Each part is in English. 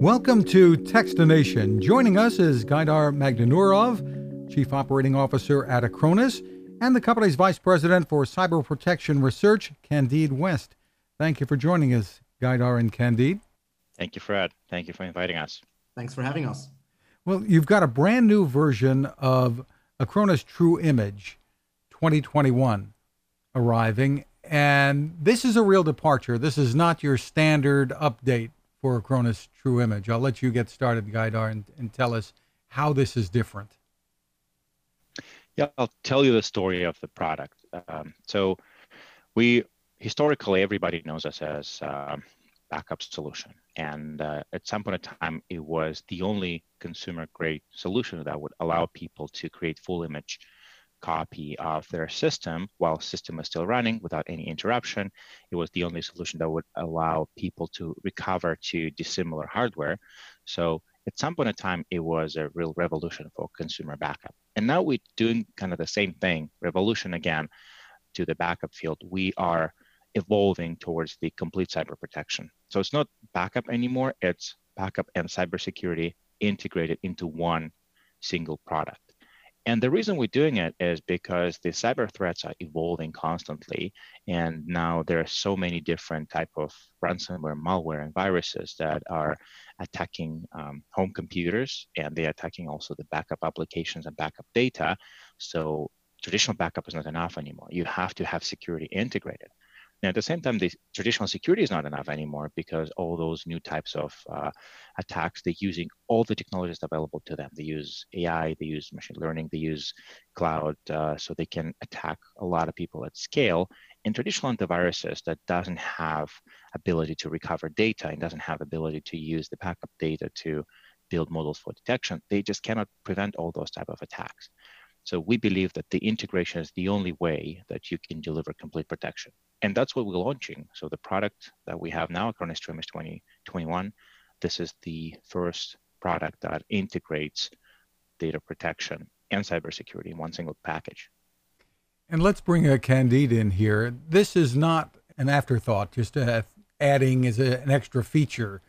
Welcome to Techstination. Joining us is Gaidar Magdanurov, Chief Operating Officer at Acronis, and the company's Vice President for Cyber Protection Research, Candid Wüest. Thank you for joining us, Gaidar and Candid. Thank you, Fred. Thank you for inviting us. Thanks for having us. Well, you've got a brand new version of Acronis True Image 2021 arriving, and this is a real departure. This is not your standard update for Acronis True Image. I'll let you get started, Gaidar, and, and tell us how this is different. Yeah, I'll tell you the story of the product. Um, so, we historically everybody knows us as um, backup solution, and uh, at some point in time, it was the only consumer-grade solution that would allow people to create full image copy of their system while system is still running without any interruption. It was the only solution that would allow people to recover to dissimilar hardware. So at some point in time, it was a real revolution for consumer backup. And now we're doing kind of the same thing, revolution again to the backup field. We are evolving towards the complete cyber protection. So it's not backup anymore, it's backup and cybersecurity integrated into one single product. And the reason we're doing it is because the cyber threats are evolving constantly. And now there are so many different type of ransomware, malware, and viruses that are attacking um, home computers, and they're attacking also the backup applications and backup data. So traditional backup is not enough anymore. You have to have security integrated. Now, at the same time, the traditional security is not enough anymore because all those new types of uh, attacks, they're using all the technologies available to them. They use AI, they use machine learning, they use cloud, uh, so they can attack a lot of people at scale. And traditional antiviruses that doesn't have ability to recover data and doesn't have ability to use the backup data to build models for detection, they just cannot prevent all those type of attacks. So we believe that the integration is the only way that you can deliver complete protection. And that's what we're launching. So the product that we have now, Acronis True Image 2021, this is the first product that integrates data protection and cybersecurity in one single package. And let's bring a Candid in here. This is not an afterthought, just adding as a, an extra feature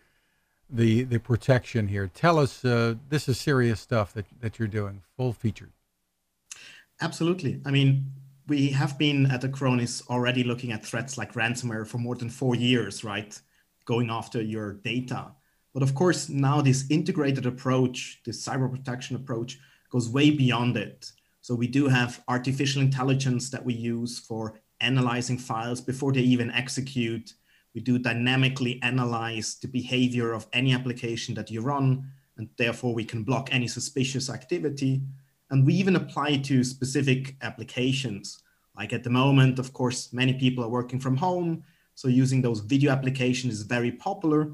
the the protection here. Tell us, uh, this is serious stuff that, that you're doing, full featured. Absolutely. I mean, we have been at Acronis already looking at threats like ransomware for more than four years, right? Going after your data. But of course, now this integrated approach, this cyber protection approach, goes way beyond it. So we do have artificial intelligence that we use for analyzing files before they even execute. We do dynamically analyze the behavior of any application that you run, and therefore we can block any suspicious activity. And we even apply to specific applications. Like at the moment, of course, many people are working from home. So using those video applications is very popular,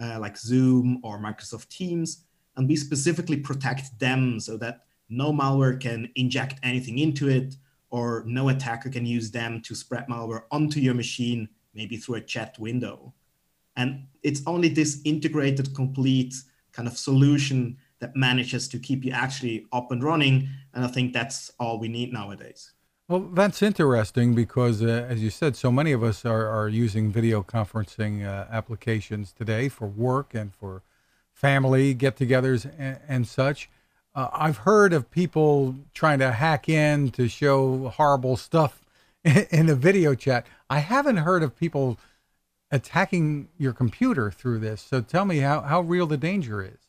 uh, like Zoom or Microsoft Teams. And we specifically protect them so that no malware can inject anything into it, or no attacker can use them to spread malware onto your machine, maybe through a chat window. And it's only this integrated, complete kind of solution that manages to keep you actually up and running. And I think that's all we need nowadays. Well, that's interesting because, uh, as you said, so many of us are, are using video conferencing uh, applications today for work and for family get togethers and, and, such. Uh, I've heard of people trying to hack in to show horrible stuff in, in a video chat. I haven't heard of people attacking your computer through this. So tell me how, how real the danger is.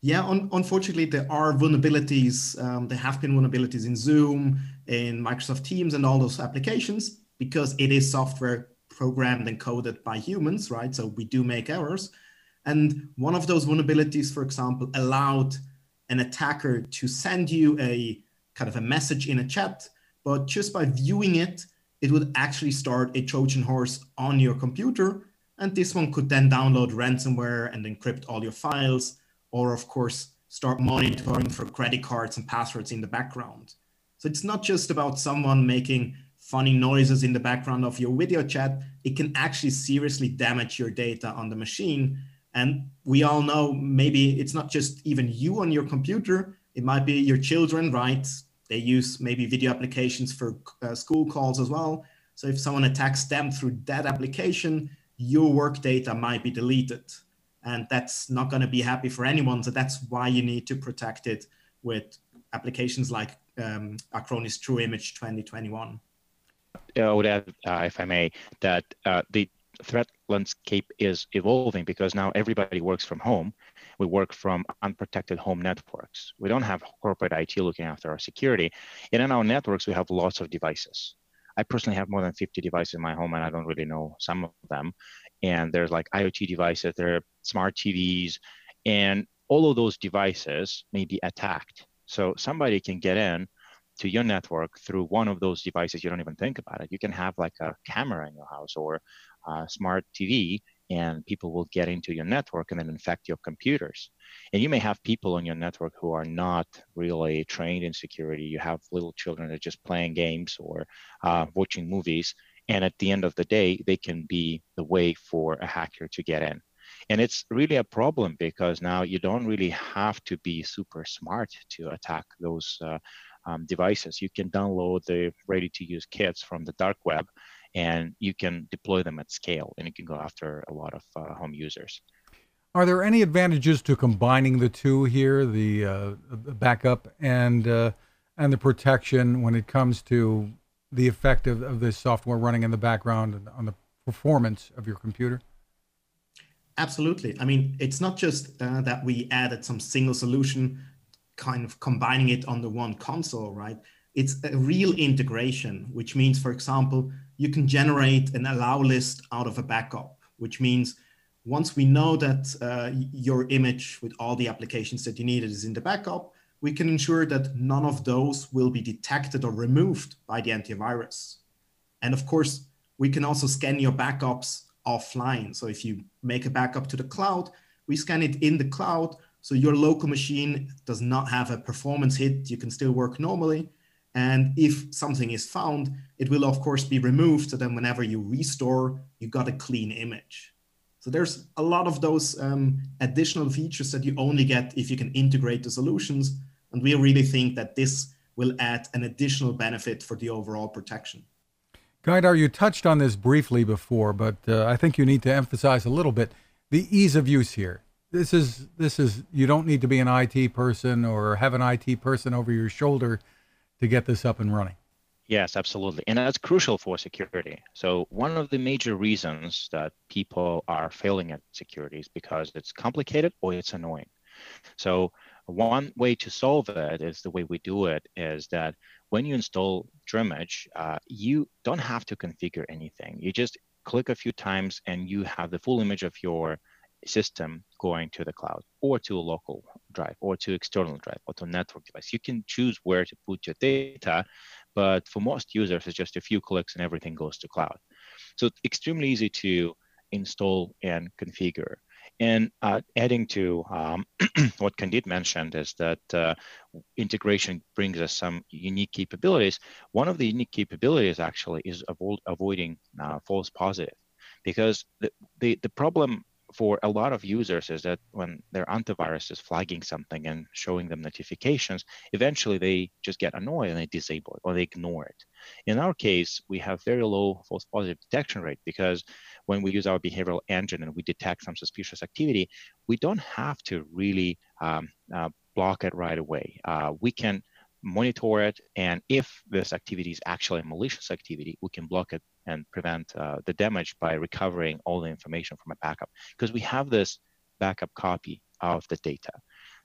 Yeah, un- unfortunately, there are vulnerabilities. Um, there have been vulnerabilities in Zoom, in Microsoft Teams, and all those applications because it is software programmed and coded by humans, right? So we do make errors. And one of those vulnerabilities, for example, allowed an attacker to send you a kind of a message in a chat, but just by viewing it, it would actually start a Trojan horse on your computer. And this one could then download ransomware and encrypt all your files or of course start monitoring for credit cards and passwords in the background. So it's not just about someone making funny noises in the background of your video chat. It can actually seriously damage your data on the machine. And we all know maybe it's not just even you on your computer, it might be your children, right? They use maybe video applications for uh, school calls as well. So if someone attacks them through that application, your work data might be deleted. And that's not going to be happy for anyone. So that's why you need to protect it with applications like um, Acronis True Image 2021. I would add, uh, if I may, that uh, the threat landscape is evolving because now everybody works from home. We work from unprotected home networks. We don't have corporate IT looking after our security. And in our networks, we have lots of devices. I personally have more than 50 devices in my home, and I don't really know some of them. And there's like IoT devices, there are smart TVs, and all of those devices may be attacked. So somebody can get in to your network through one of those devices. You don't even think about it. You can have like a camera in your house or a smart TV, and people will get into your network and then infect your computers. And you may have people on your network who are not really trained in security. You have little children that are just playing games or uh, watching movies. And at the end of the day, they can be the way for a hacker to get in. And it's really a problem because now you don't really have to be super smart to attack those uh, um, devices. You can download the ready to use kits from the dark web and you can deploy them at scale and you can go after a lot of uh, home users. Are there any advantages to combining the two here, the, uh, backup and uh, and the protection when it comes to the effect of, of this software running in the background on the performance of your computer? Absolutely. I mean, it's not just uh, that we added some single solution, kind of combining it on the one console, right? It's a real integration, which means, for example, you can generate an allow list out of a backup, which means once we know that uh, your image with all the applications that you needed is in the backup, we can ensure that none of those will be detected or removed by the antivirus. And of course, we can also scan your backups offline. So if you make a backup to the cloud, we scan it in the cloud. So your local machine does not have a performance hit. You can still work normally. And if something is found, it will of course be removed. So then whenever you restore, you got a clean image. So there's a lot of those um, additional features that you only get if you can integrate the solutions. And we really think that this will add an additional benefit for the overall protection. Gaidar, you touched on this briefly before, but uh, I think you need to emphasize a little bit the ease of use here. This is this is you don't need to be an IT person or have an IT person over your shoulder to get this up and running. Yes, absolutely. And that's crucial for security. So, one of the major reasons that people are failing at security is because it's complicated or it's annoying. So, one way to solve it is the way we do it is that when you install True Image, uh, you don't have to configure anything. You just click a few times and you have the full image of your system going to the cloud or to a local drive or to external drive or to network device. You can choose where to put your data, but for most users, it's just a few clicks and everything goes to cloud. So it's extremely easy to install and configure. And uh, adding to um, what Candid mentioned is that uh, integration brings us some unique capabilities. One of the unique capabilities actually is avo- avoiding uh, false positive, because the, the, the problem for a lot of users is that when their antivirus is flagging something and showing them notifications, eventually they just get annoyed and they disable it or they ignore it. In our case, we have very low false positive detection rate because when we use our behavioral engine and we detect some suspicious activity, we don't have to really um, uh, block it right away. Uh, we can monitor it, and if this activity is actually a malicious activity, we can block it and prevent uh, the damage by recovering all the information from a backup because we have this backup copy of the data.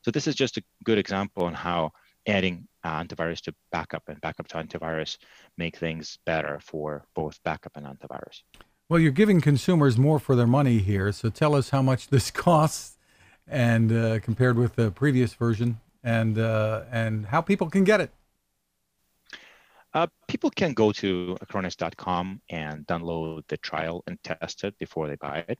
So this is just a good example on how adding antivirus to backup and backup to antivirus make things better for both backup and antivirus. Well, you're giving consumers more for their money here. So tell us how much this costs and uh, compared with the previous version and uh, and how people can get it. Uh, people can go to acronis.com and download the trial and test it before they buy it.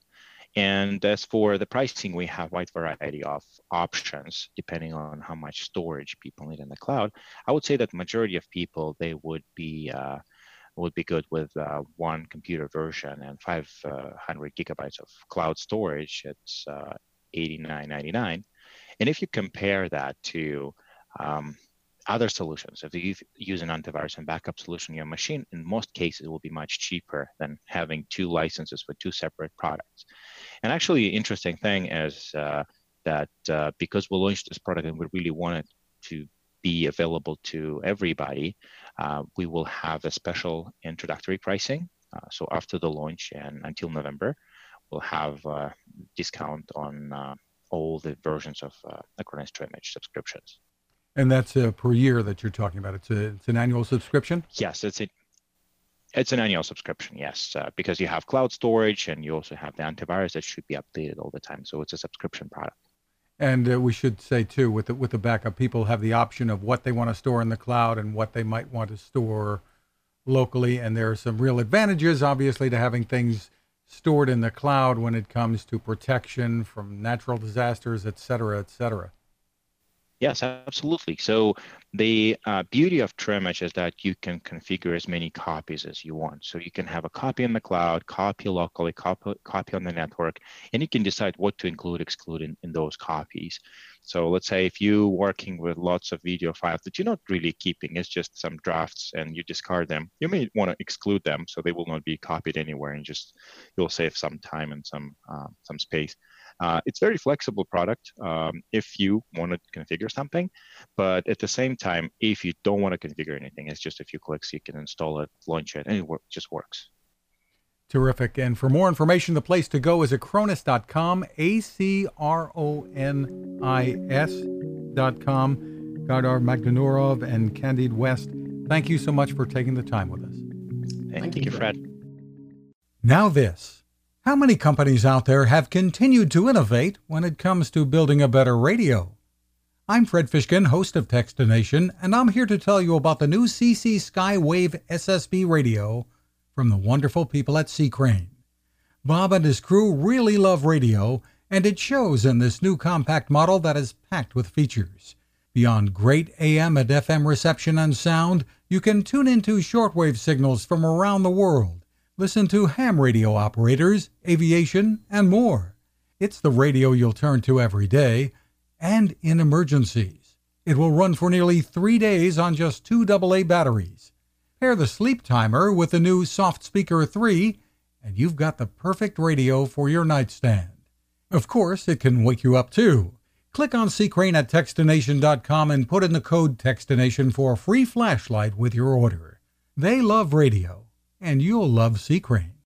And as for the pricing, we have wide variety of options depending on how much storage people need in the cloud. I would say that majority of people they would be uh, would be good with uh, one computer version and 500 uh, gigabytes of cloud storage. It's uh, 89.99. And if you compare that to um, other solutions. If you use an antivirus and backup solution in your machine, in most cases, it will be much cheaper than having two licenses for two separate products. And actually, interesting thing is uh, that uh, because we launched this product and we really wanted to be available to everybody, uh, we will have a special introductory pricing. Uh, so after the launch and until November, we'll have a discount on uh, all the versions of uh, Acronis TrueImage subscriptions. And that's uh, per year that you're talking about. It's a it's an annual subscription. Yes, it's a it's an annual subscription. Yes, uh, because you have cloud storage and you also have the antivirus that should be updated all the time. So it's a subscription product. And uh, we should say too, with the, with the backup, people have the option of what they want to store in the cloud and what they might want to store locally. And there are some real advantages, obviously, to having things stored in the cloud when it comes to protection from natural disasters, et cetera, et cetera. Yes, absolutely. So the uh, beauty of TrueImage is that you can configure as many copies as you want. So you can have a copy in the cloud, copy locally, copy, copy on the network, and you can decide what to include, exclude in, in those copies. So let's say if you're working with lots of video files that you're not really keeping, it's just some drafts and you discard them, you may want to exclude them so they will not be copied anywhere and just you'll save some time and some uh, some space. Uh, it's very flexible product um, if you want to configure something, but at the same time, if you don't want to configure anything, it's just a few clicks. You can install it, launch it, and it just works. Terrific. And for more information, the place to go is acronis.com, A C R O N I S.com. Gaidar Magdanurov and Candid Wüest, thank you so much for taking the time with us. Thank, Thank you, Fred. Now, this. How many companies out there have continued to innovate when it comes to building a better radio? I'm Fred Fishkin, host of Techstination, and I'm here to tell you about the new CC Skywave SSB radio from the wonderful people at C. Crane. Bob and his crew really love radio, and it shows in this new compact model that is packed with features. Beyond great AM and FM reception and sound, you can tune into shortwave signals from around the world Listen to ham radio operators, aviation, and more. It's the radio you'll turn to every day and in emergencies. It will run for nearly three days on just two AA batteries. Pair the sleep timer with the new Soft Speaker 3, and you've got the perfect radio for your nightstand. Of course, it can wake you up too. Click on Crane at Techstination.com and put in the code Techstination for a free flashlight with your order. They love radio and you'll love C. Crane.